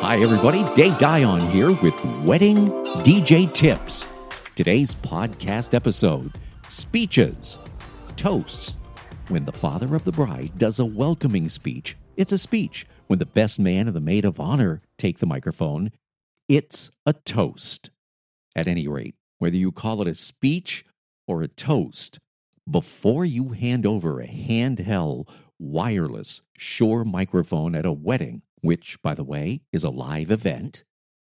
Hi, everybody. Dave Dion here with Wedding DJ Tips. Today's podcast episode Speeches, Toasts. When the father of the bride does a welcoming speech, it's a speech. When the best man and the maid of honor take the microphone, it's a toast. At any rate, whether you call it a speech or a toast, before you hand over a handheld, wireless, Shure microphone at a wedding, which, by the way, is a live event,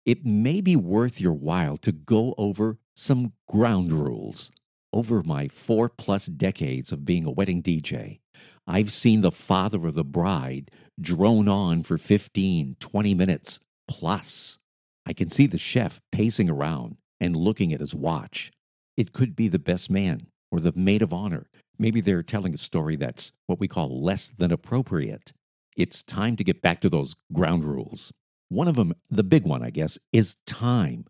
it may be worth your while to go over some ground rules. Over my four plus decades of being a wedding DJ, I've seen the father of the bride drone on for 15, 20 minutes plus. I can see the chef pacing around and looking at his watch. It could be the best man or the maid of honor. Maybe they're telling a story that's what we call less than appropriate. It's time to get back to those ground rules. One of them, the big one, I guess, is time.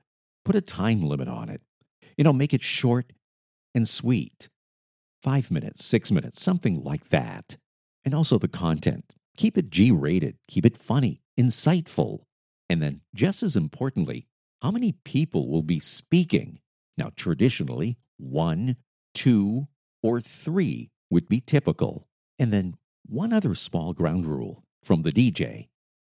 Put a time limit on it. You know, make it short and sweet. Five minutes, six minutes, something like that. And also the content. Keep it G rated, keep it funny, insightful. And then, just as importantly, how many people will be speaking? Now, traditionally, one, two, or three would be typical. And then one other small ground rule from the DJ.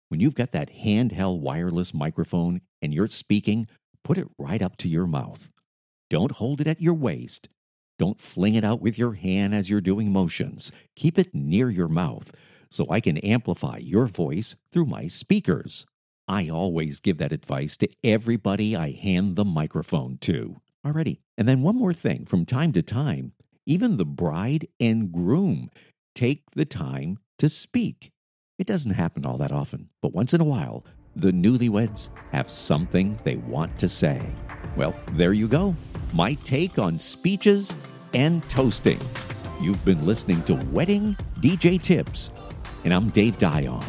When you've got that handheld wireless microphone and you're speaking, put it right up to your mouth. Don't hold it at your waist. Don't fling it out with your hand as you're doing motions. Keep it near your mouth so I can amplify your voice through my speakers. I always give that advice to everybody I hand the microphone to. Alrighty. And then one more thing from time to time, even the bride and groom take the time to speak. It doesn't happen all that often, but once in a while, the newlyweds have something they want to say. Well, there you go. My take on speeches and toasting. You've been listening to Wedding DJ Tips, and I'm Dave Dion.